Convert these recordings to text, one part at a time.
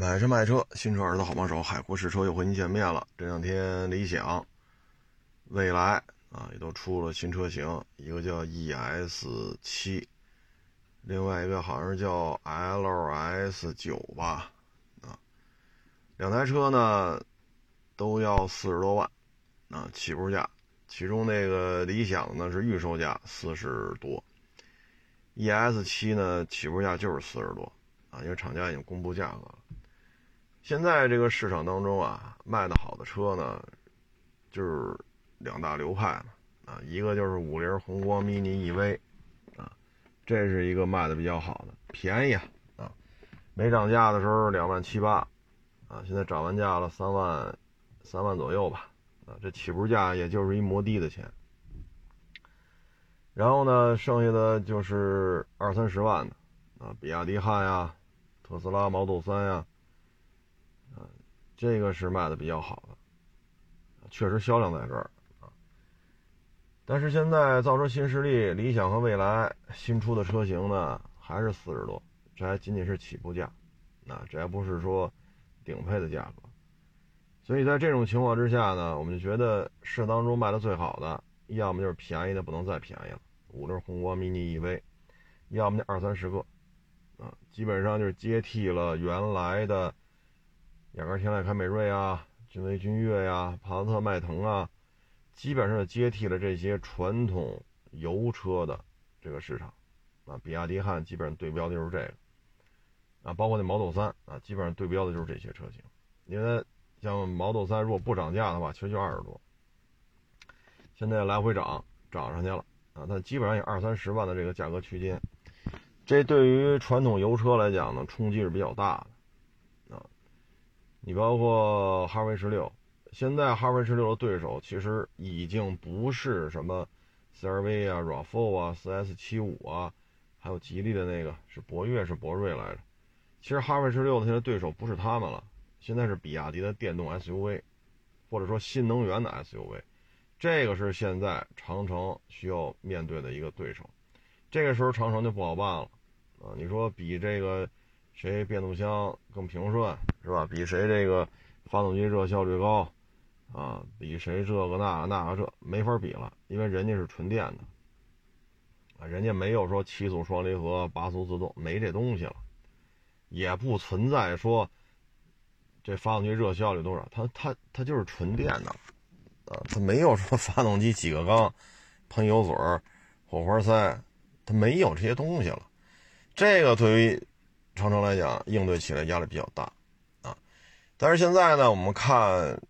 买车卖车，新车儿子好帮手，海阔试车又和您见面了。这两天，理想、蔚来啊，也都出了新车型，一个叫 ES 七，另外一个好像是叫 LS 九吧，啊，两台车呢都要四十多万啊，起步价。其中那个理想呢是预售价四十多，ES 七呢起步价就是四十多啊，因为厂家已经公布价格了。现在这个市场当中啊，卖的好的车呢，就是两大流派嘛，啊，一个就是五菱宏光 mini EV，啊，这是一个卖的比较好的，便宜啊，没涨价的时候两万七八，啊，现在涨完价了三万，三万左右吧，啊，这起步价也就是一摩的的钱。然后呢，剩下的就是二三十万的，啊，比亚迪汉呀，特斯拉 Model 3呀。这个是卖的比较好的，确实销量在这儿啊。但是现在造车新势力、理想和蔚来新出的车型呢，还是四十多，这还仅仅是起步价，那这还不是说顶配的价格。所以在这种情况之下呢，我们就觉得市当中卖的最好的，要么就是便宜的不能再便宜了，五菱宏光 mini EV，要么就二三十个，啊，基本上就是接替了原来的。雅阁、天籁、凯美瑞啊，君威、君越呀，帕萨特、迈腾啊，基本上接替了这些传统油车的这个市场啊。比亚迪汉基本上对标的就是这个啊，包括那 Model 3啊，基本上对标的就是这些车型。因为像 Model 3如果不涨价的话，其实就二十多，现在来回涨涨上去了啊，它基本上有二三十万的这个价格区间，这对于传统油车来讲呢，冲击是比较大的。你包括哈弗 H 六，现在哈弗 H 六的对手其实已经不是什么 CRV 啊、RAV4 啊、4S 七五啊，还有吉利的那个是博越是博瑞来着。其实哈弗 H 六的现在对手不是他们了，现在是比亚迪的电动 SUV，或者说新能源的 SUV，这个是现在长城需要面对的一个对手。这个时候长城就不好办了啊！你说比这个。谁变速箱更平顺是吧？比谁这个发动机热效率高啊？比谁这个那那个这没法比了，因为人家是纯电的啊，人家没有说七速双离合、八速自动，没这东西了，也不存在说这发动机热效率多少，它它它就是纯电的啊，它没有说发动机几个缸、喷油嘴、火花塞，它没有这些东西了。这个对于长城来讲，应对起来压力比较大，啊，但是现在呢，我们看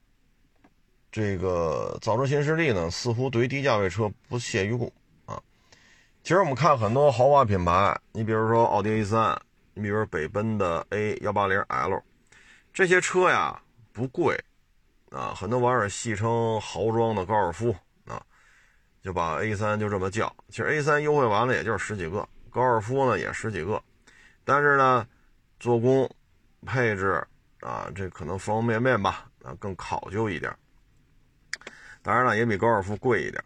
这个造车新势力呢，似乎对于低价位车不屑一顾啊。其实我们看很多豪华品牌，你比如说奥迪 A3，你比如说北奔的 A180L，这些车呀不贵啊，很多网友戏称豪装的高尔夫啊，就把 A3 就这么叫。其实 A3 优惠完了也就是十几个，高尔夫呢也十几个。但是呢，做工、配置啊，这可能方方面面吧，啊，更考究一点。当然了，也比高尔夫贵一点。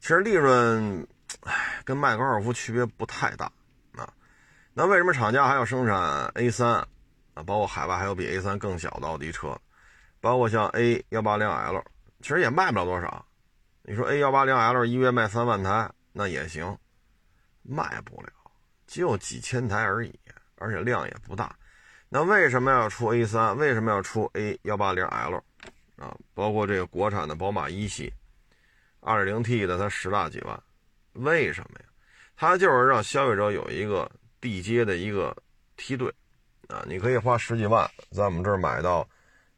其实利润，唉，跟卖高尔夫区别不太大啊。那为什么厂家还要生产 A3 啊？包括海外还有比 A3 更小的奥迪车，包括像 A180L，其实也卖不了多少。你说 A180L 一月卖三万台，那也行，卖不了。就几千台而已，而且量也不大。那为什么要出 A3？为什么要出 A180L？啊，包括这个国产的宝马一系，2.0T 的它十大几万，为什么呀？它就是让消费者有一个地接的一个梯队啊，你可以花十几万在我们这儿买到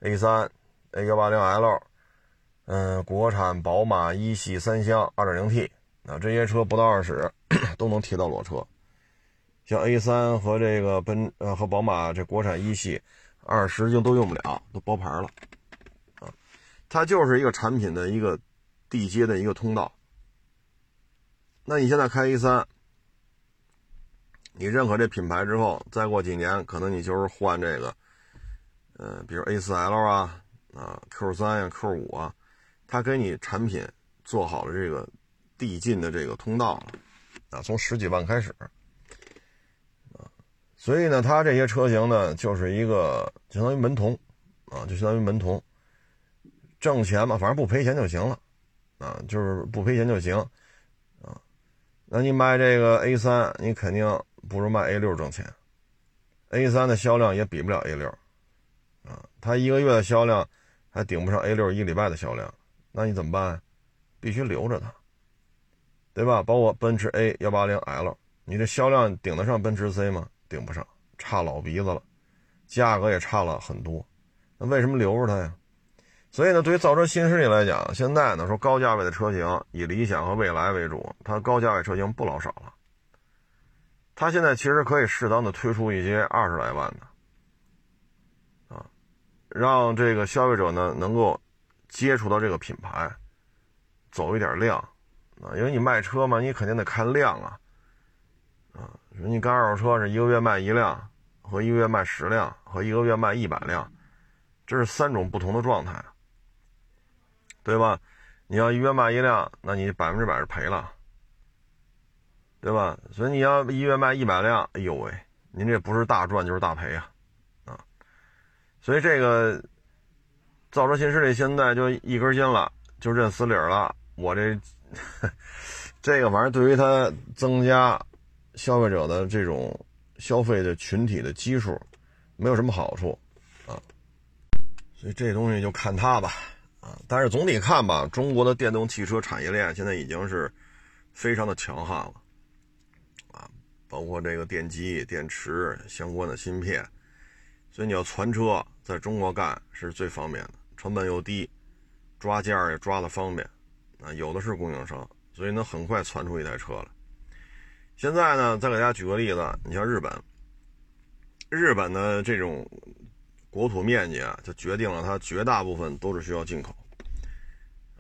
A3、A180L，嗯，国产宝马一系三厢 2.0T，啊，这些车不到二十 都能提到裸车。像 A3 和这个奔呃和宝马这国产一系，二十就都用不了，都包牌了，啊，它就是一个产品的一个地接的一个通道。那你现在开 A3，你认可这品牌之后，再过几年可能你就是换这个，呃，比如 A4L 啊啊 Q3 呀 Q5 啊，它给你产品做好了这个递进的这个通道了，啊，从十几万开始。所以呢，它这些车型呢，就是一个相当于门童啊，就相当于门童，挣钱嘛，反正不赔钱就行了啊，就是不赔钱就行啊。那你卖这个 A 三，你肯定不如卖 A 六挣钱，A 三的销量也比不了 A 六啊，它一个月的销量还顶不上 A 六一礼拜的销量，那你怎么办？必须留着它，对吧？包括奔驰 A 幺八零 L，你这销量顶得上奔驰 C 吗？顶不上，差老鼻子了，价格也差了很多，那为什么留着它呀？所以呢，对于造车新势力来讲，现在呢说高价位的车型以理想和蔚来为主，它高价位车型不老少了。它现在其实可以适当的推出一些二十来万的，啊，让这个消费者呢能够接触到这个品牌，走一点量，啊，因为你卖车嘛，你肯定得看量啊。啊，你干二手车是一个月卖一辆，和一个月卖十辆，和一个月卖一百辆，这是三种不同的状态，对吧？你要一月卖一辆，那你百分之百是赔了，对吧？所以你要一月卖一百辆，哎呦喂，您这不是大赚就是大赔啊，啊！所以这个造车新势力现在就一根筋了，就认死理了。我这 这个反正对于它增加。消费者的这种消费的群体的基数，没有什么好处，啊，所以这东西就看它吧，啊，但是总体看吧，中国的电动汽车产业链现在已经是非常的强悍了，啊，包括这个电机、电池相关的芯片，所以你要传车在中国干是最方便的，成本又低，抓件也抓的方便，啊，有的是供应商，所以能很快传出一台车来。现在呢，再给大家举个例子，你像日本，日本的这种国土面积啊，就决定了它绝大部分都是需要进口，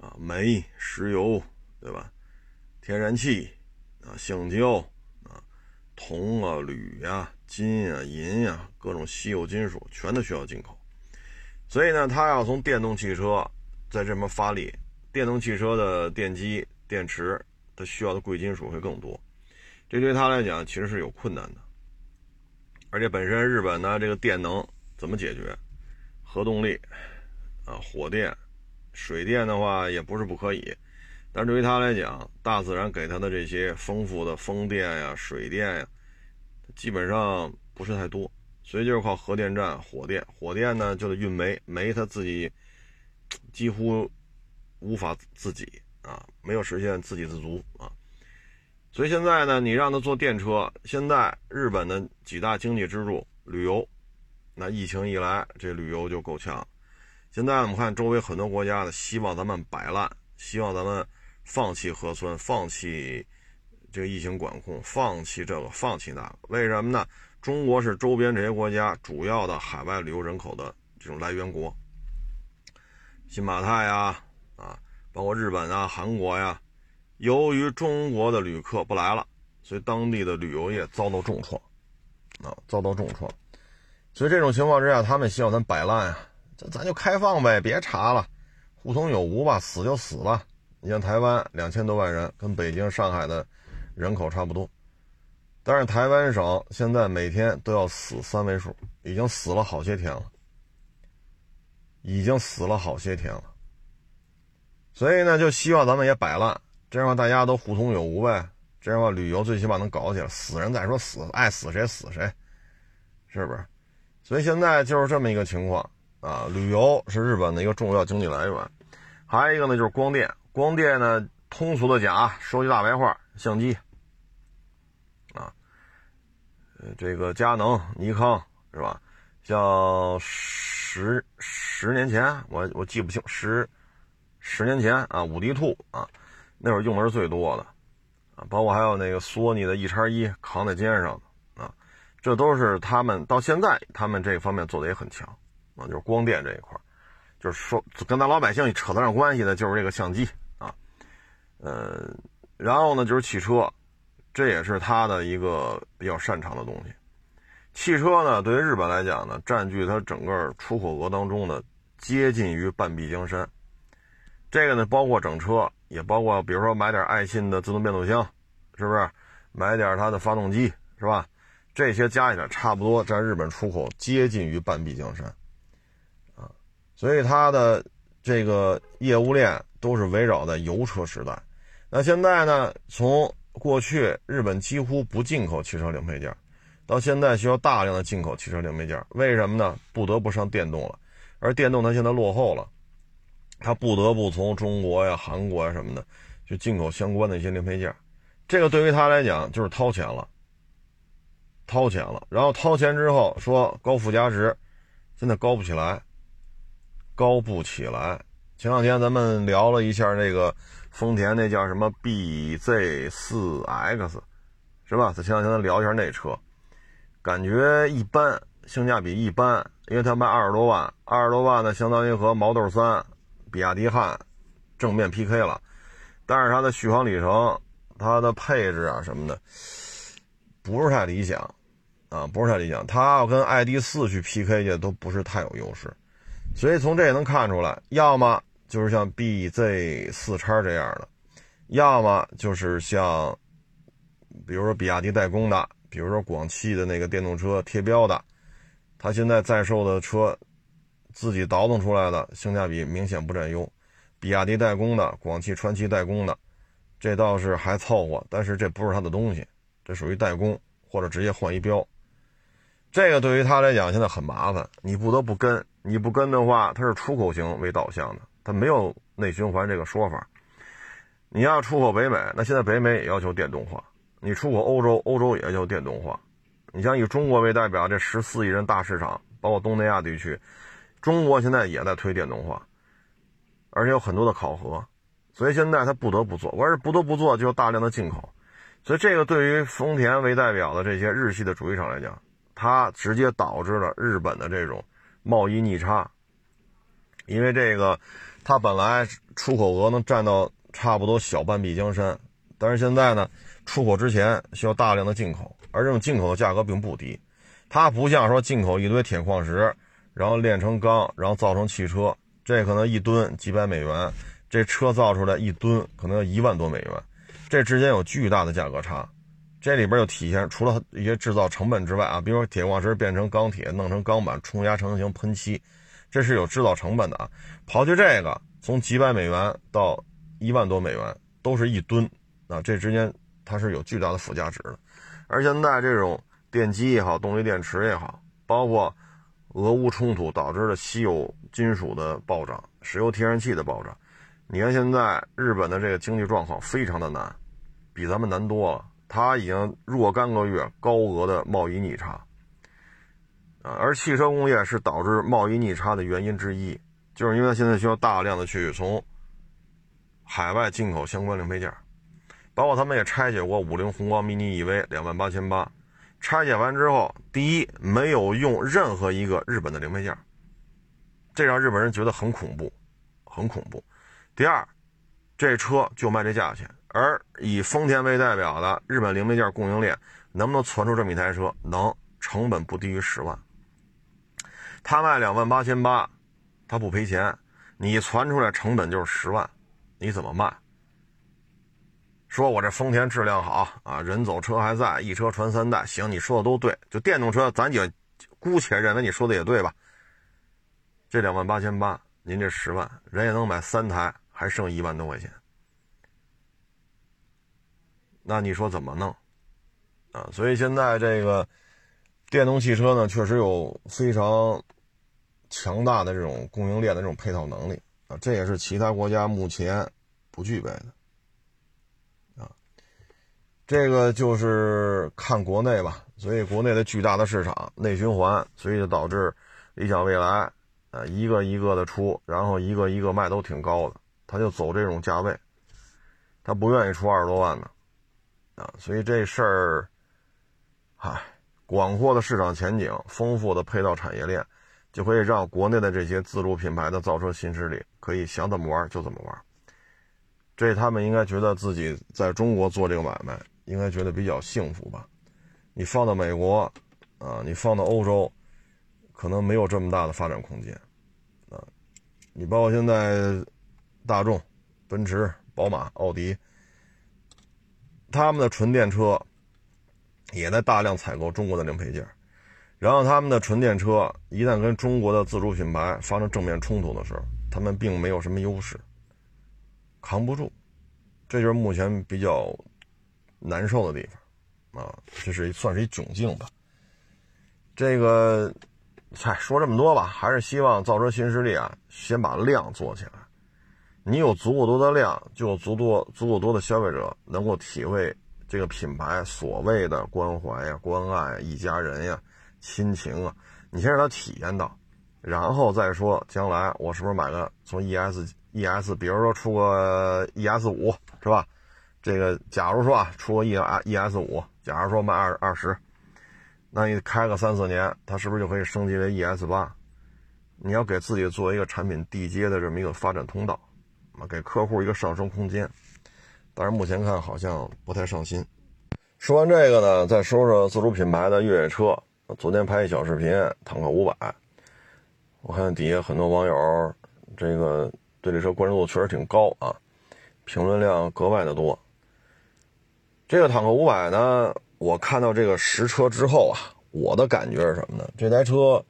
啊，煤、石油，对吧？天然气啊，橡胶啊，铜啊、铝呀、金啊、银呀，各种稀有金属全都需要进口。所以呢，它要从电动汽车在这边发力，电动汽车的电机、电池，它需要的贵金属会更多。这对他来讲其实是有困难的，而且本身日本呢，这个电能怎么解决？核动力啊，火电、水电的话也不是不可以，但是对于他来讲，大自然给他的这些丰富的风电呀、水电呀，基本上不是太多，所以就是靠核电站、火电。火电呢就得运煤，煤它自己几乎无法自己啊，没有实现自给自足啊。所以现在呢，你让他坐电车，现在日本的几大经济支柱旅游，那疫情一来，这旅游就够呛。现在我们看周围很多国家呢，希望咱们摆烂，希望咱们放弃核酸，放弃这个疫情管控，放弃这个，放弃那个。为什么呢？中国是周边这些国家主要的海外旅游人口的这种来源国，新马泰呀，啊，包括日本啊、韩国呀。由于中国的旅客不来了，所以当地的旅游业遭到重创，啊，遭到重创。所以这种情况之下，他们希望咱摆烂呀，咱咱就开放呗，别查了，互通有无吧，死就死了。你像台湾两千多万人，跟北京、上海的人口差不多，但是台湾省现在每天都要死三位数，已经死了好些天了，已经死了好些天了。所以呢，就希望咱们也摆烂。这样，大家都互通有无呗。这样，旅游最起码能搞起来。死人再说死，爱死谁死谁，是不是？所以现在就是这么一个情况啊。旅游是日本的一个重要经济来源，还有一个呢就是光电。光电呢，通俗的讲啊，说句大白话，相机啊，呃，这个佳能、尼康是吧？像十十年前，我我记不清十十年前啊，五 D Two 啊。那会儿用的是最多的，啊，包括还有那个索尼的 E 叉一扛在肩上，啊，这都是他们到现在他们这方面做的也很强，啊，就是光电这一块就是说跟咱老百姓扯得上关系的，就是这个相机啊，呃，然后呢就是汽车，这也是他的一个比较擅长的东西。汽车呢，对于日本来讲呢，占据它整个出口额当中呢，接近于半壁江山。这个呢，包括整车。也包括，比如说买点爱信的自动变速箱，是不是？买点它的发动机，是吧？这些加起来差不多占日本出口接近于半壁江山，啊，所以它的这个业务链都是围绕在油车时代。那现在呢，从过去日本几乎不进口汽车零配件，到现在需要大量的进口汽车零配件，为什么呢？不得不上电动了，而电动它现在落后了，他不得不从中国呀、韩国呀什么的去进口相关的一些零配件，这个对于他来讲就是掏钱了。掏钱了，然后掏钱之后说高附加值，现在高不起来，高不起来。前两天咱们聊了一下那个丰田那叫什么 BZ4X，是吧？咱前两天咱聊一下那车，感觉一般，性价比一般，因为它卖二十多万，二十多万呢，相当于和毛豆三、比亚迪汉正面 PK 了，但是它的续航里程、它的配置啊什么的，不是太理想。啊，不是太理想，它要跟 ID 四去 PK 去都不是太有优势，所以从这也能看出来，要么就是像 BZ 四叉这样的，要么就是像，比如说比亚迪代工的，比如说广汽的那个电动车贴标的，它现在在售的车，自己倒腾出来的性价比明显不占优，比亚迪代工的、广汽传祺代工的，这倒是还凑合，但是这不是它的东西，这属于代工或者直接换一标。这个对于他来讲现在很麻烦，你不得不跟，你不跟的话，它是出口型为导向的，它没有内循环这个说法。你要出口北美，那现在北美也要求电动化；你出口欧洲，欧洲也要求电动化。你像以中国为代表，这十四亿人大市场，包括东南亚地区，中国现在也在推电动化，而且有很多的考核，所以现在他不得不做，我是不得不做，就大量的进口。所以这个对于丰田为代表的这些日系的主机厂来讲，它直接导致了日本的这种贸易逆差，因为这个，它本来出口额能占到差不多小半壁江山，但是现在呢，出口之前需要大量的进口，而这种进口的价格并不低，它不像说进口一堆铁矿石，然后炼成钢，然后造成汽车，这可能一吨几百美元，这车造出来一吨可能要一万多美元，这之间有巨大的价格差。这里边就体现除了一些制造成本之外啊，比如说铁矿石变成钢铁，弄成钢板，冲压成型喷漆，这是有制造成本的啊。刨去这个，从几百美元到一万多美元，都是一吨啊，这之间它是有巨大的附加值的。而现在这种电机也好，动力电池也好，包括俄乌冲突导致的稀有金属的暴涨，石油天然气的暴涨，你看现在日本的这个经济状况非常的难，比咱们难多了。它已经若干个月高额的贸易逆差，啊，而汽车工业是导致贸易逆差的原因之一，就是因为它现在需要大量的去从海外进口相关零配件，包括他们也拆解过五菱宏光 mini EV 两万八千八，拆解完之后，第一没有用任何一个日本的零配件，这让日本人觉得很恐怖，很恐怖。第二，这车就卖这价钱。而以丰田为代表的日本零配件供应链能不能传出这么一台车？能，成本不低于十万。他卖两万八千八，他不赔钱。你传出来成本就是十万，你怎么卖？说我这丰田质量好啊，人走车还在，一车传三代。行，你说的都对。就电动车，咱就姑且认为你说的也对吧？这两万八千八，您这十万，人也能买三台，还剩一万多块钱。那你说怎么弄啊？所以现在这个电动汽车呢，确实有非常强大的这种供应链的这种配套能力啊，这也是其他国家目前不具备的。这个就是看国内吧，所以国内的巨大的市场内循环，所以就导致理想未来呃一个一个的出，然后一个一个卖都挺高的，他就走这种价位，他不愿意出二十多万的。啊，所以这事儿，嗨，广阔的市场前景，丰富的配套产业链，就可以让国内的这些自主品牌的造车新势力可以想怎么玩就怎么玩。这他们应该觉得自己在中国做这个买卖，应该觉得比较幸福吧？你放到美国，啊，你放到欧洲，可能没有这么大的发展空间。啊，你包括现在大众、奔驰、宝马、奥迪。他们的纯电车，也在大量采购中国的零配件。然后他们的纯电车一旦跟中国的自主品牌发生正面冲突的时候，他们并没有什么优势，扛不住，这就是目前比较难受的地方啊，这是算是一窘境吧。这个，嗨，说这么多吧，还是希望造车新势力啊，先把量做起来。你有足够多的量，就有足多足够多的消费者能够体会这个品牌所谓的关怀呀、关爱、一家人呀。亲情啊，你先让他体验到，然后再说将来我是不是买个从 ES ES，比如说出个 ES 五是吧？这个假如说啊，出个 E ES 五，假如说卖二二十，那你开个三四年，它是不是就可以升级为 ES 八？你要给自己做一个产品递接的这么一个发展通道，啊，给客户一个上升空间。但是目前看好像不太上心。说完这个呢，再说说自主品牌的越野车。昨天拍一小视频，坦克五百，我看底下很多网友，这个对这车关注度确实挺高啊，评论量格外的多。这个坦克五百呢，我看到这个实车之后啊，我的感觉是什么呢？这台车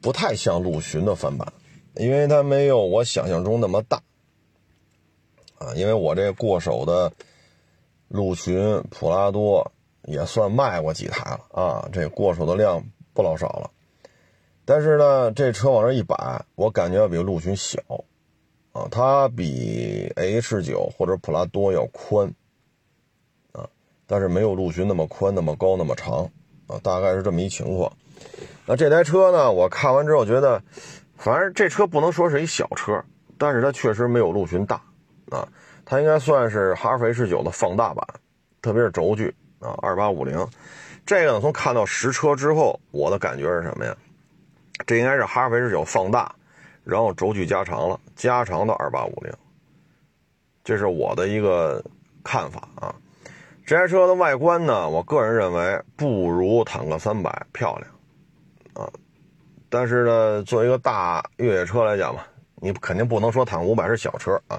不太像陆巡的翻版，因为它没有我想象中那么大啊，因为我这过手的陆巡、普拉多。也算卖过几台了啊，这过手的量不老少了。但是呢，这车往这一摆，我感觉要比陆巡小啊，它比 H 九或者普拉多要宽，但是没有陆巡那么宽、那么高、那么长啊，大概是这么一情况。那这台车呢，我看完之后觉得，反正这车不能说是一小车，但是它确实没有陆巡大啊，它应该算是哈弗 H 九的放大版，特别是轴距。啊，二八五零，这个呢，从看到实车之后，我的感觉是什么呀？这应该是哈弗 H 九放大，然后轴距加长了，加长到二八五零，这是我的一个看法啊。这台车的外观呢，我个人认为不如坦克三百漂亮啊，但是呢，作为一个大越野车来讲吧，你肯定不能说坦克五百是小车啊。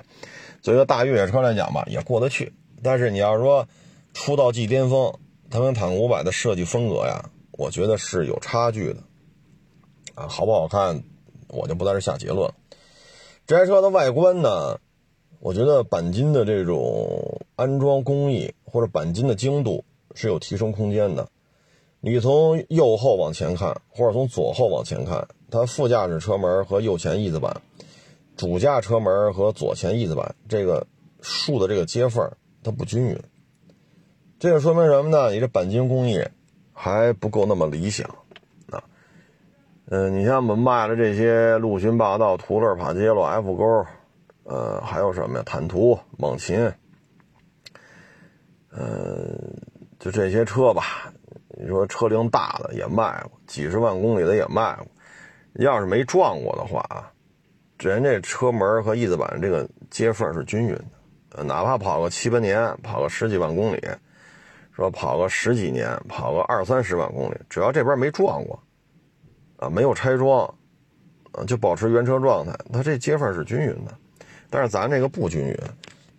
作为一个大越野车来讲吧，也过得去。但是你要说，出道即巅峰，它跟坦克五百的设计风格呀，我觉得是有差距的，啊，好不好看，我就不在这下结论了。这台车的外观呢，我觉得钣金的这种安装工艺或者钣金的精度是有提升空间的。你从右后往前看，或者从左后往前看，它副驾驶车门和右前翼子板，主驾车门和左前翼子板这个竖的这个接缝它不均匀。这个说明什么呢？你这钣金工艺还不够那么理想啊。嗯，你像我们卖的这些陆巡、霸道、途乐、帕杰罗、F 勾，呃，还有什么呀？坦途、猛禽，呃，就这些车吧。你说车龄大的也卖过，几十万公里的也卖过。要是没撞过的话啊，人这车门和翼子板这个接缝是均匀的，哪怕跑个七八年，跑个十几万公里。说跑个十几年，跑个二三十万公里，只要这边没撞过，啊，没有拆装，啊，就保持原车状态，它这接缝是均匀的。但是咱这个不均匀，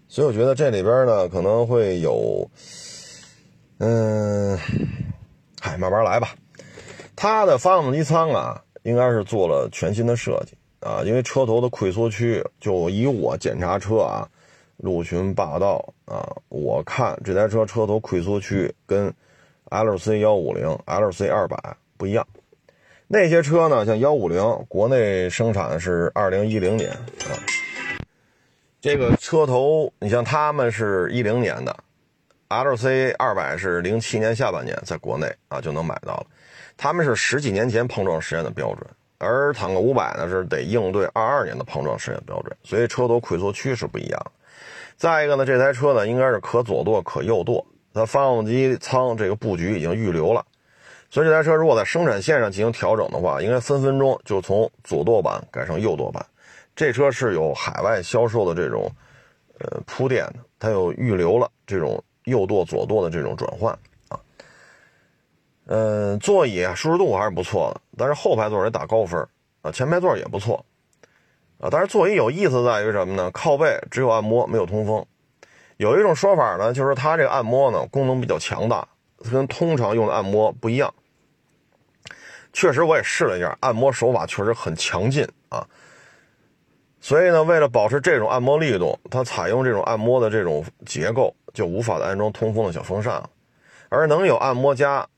所以我觉得这里边呢可能会有，嗯，嗨，慢慢来吧。它的发动机舱啊，应该是做了全新的设计啊，因为车头的溃缩区，就以我检查车啊。陆巡霸道啊，我看这台车车头溃缩区跟 L C 幺五零、L C 二百不一样。那些车呢，像幺五零，国内生产是二零一零年啊。这个车头，你像他们是一零年的，L C 二百是零七年下半年在国内啊就能买到了。他们是十几年前碰撞实验的标准，而坦克五百呢是得应对二二年的碰撞实验标准，所以车头溃缩区是不一样的。再一个呢，这台车呢应该是可左舵可右舵，它发动机舱这个布局已经预留了，所以这台车如果在生产线上进行调整的话，应该分分钟就从左舵版改成右舵版。这车是有海外销售的这种呃铺垫的，它有预留了这种右舵左舵的这种转换啊。嗯，座椅舒适度还是不错的，但是后排座也打高分啊，前排座也不错。啊，但是座椅有意思在于什么呢？靠背只有按摩，没有通风。有一种说法呢，就是它这个按摩呢功能比较强大，跟通常用的按摩不一样。确实我也试了一下，按摩手法确实很强劲啊。所以呢，为了保持这种按摩力度，它采用这种按摩的这种结构，就无法安装通风的小风扇了。而能有按摩加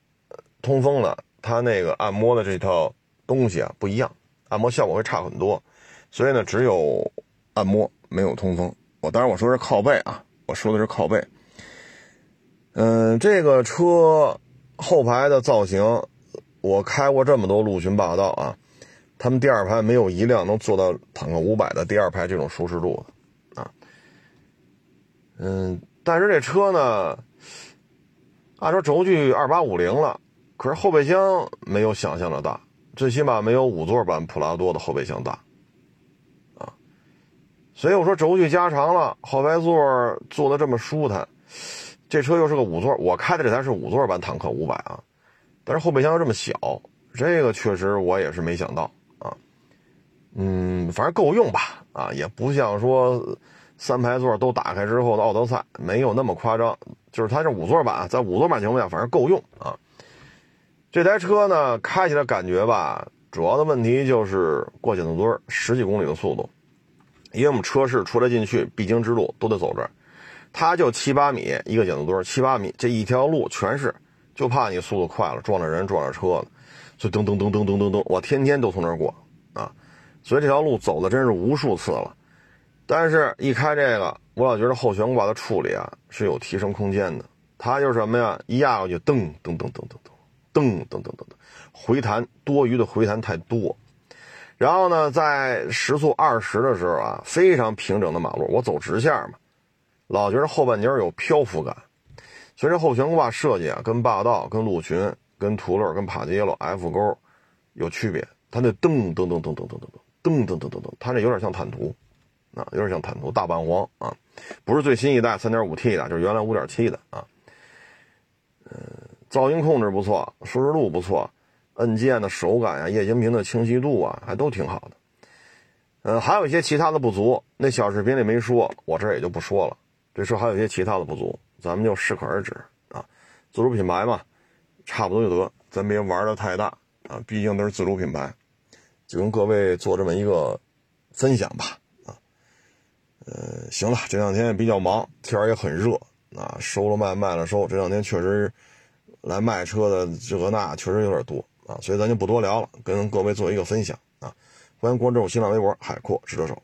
通风的，它那个按摩的这套东西啊不一样，按摩效果会差很多。所以呢，只有按摩没有通风。我当然我说是靠背啊，我说的是靠背。嗯，这个车后排的造型，我开过这么多陆巡霸道啊。他们第二排没有一辆能做到坦克五百的第二排这种舒适度的啊，嗯，但是这车呢，按说轴距二八五零了，可是后备箱没有想象的大，最起码没有五座版普拉多的后备箱大啊，所以我说轴距加长了，后排座坐的这么舒坦，这车又是个五座，我开的这台是五座版坦克五百啊，但是后备箱又这么小，这个确实我也是没想到。嗯，反正够用吧，啊，也不像说三排座都打开之后的奥德赛，没有那么夸张。就是它这五座版，在五座版情况下，反正够用啊。这台车呢，开起来感觉吧，主要的问题就是过减速墩十几公里的速度，因为我们车市出来进去必经之路都得走这儿，它就七八米一个减速墩七八米这一条路全是，就怕你速度快了撞着人撞着车了，所以噔噔噔噔噔噔噔，我天天都从那儿过。所以这条路走的真是无数次了，但是一开这个，我老觉得后悬挂的处理啊是有提升空间的。它就是什么呀？一压过去，噔噔噔噔噔噔，噔噔噔噔噔，回弹多余的回弹太多。然后呢，在时速二十的时候啊，非常平整的马路，我走直线嘛，老觉得后半截有漂浮感。所以这后悬挂设计啊，跟霸道、跟陆巡、跟途乐、跟帕杰罗、F 勾有区别。它那噔噔噔噔噔噔噔噔。噔噔噔噔噔，它这有点像坦途，啊，有点像坦途大半黄啊，不是最新一代 3.5T 的，就是原来5.7的啊。嗯，噪音控制不错，舒适度不错，按键的手感啊，液晶屏的清晰度啊，还都挺好的。嗯，还有一些其他的不足，那小视频里没说，我这也就不说了。这车还有一些其他的不足，咱们就适可而止啊。自主品牌嘛，差不多就得，咱别玩的太大啊，毕竟都是自主品牌。就跟各位做这么一个分享吧，啊，呃，行了，这两天也比较忙，天儿也很热，啊，收了卖，卖了收，这两天确实来卖车的这个那确实有点多啊，所以咱就不多聊了，跟各位做一个分享啊，欢迎关注新浪微博海阔试车手。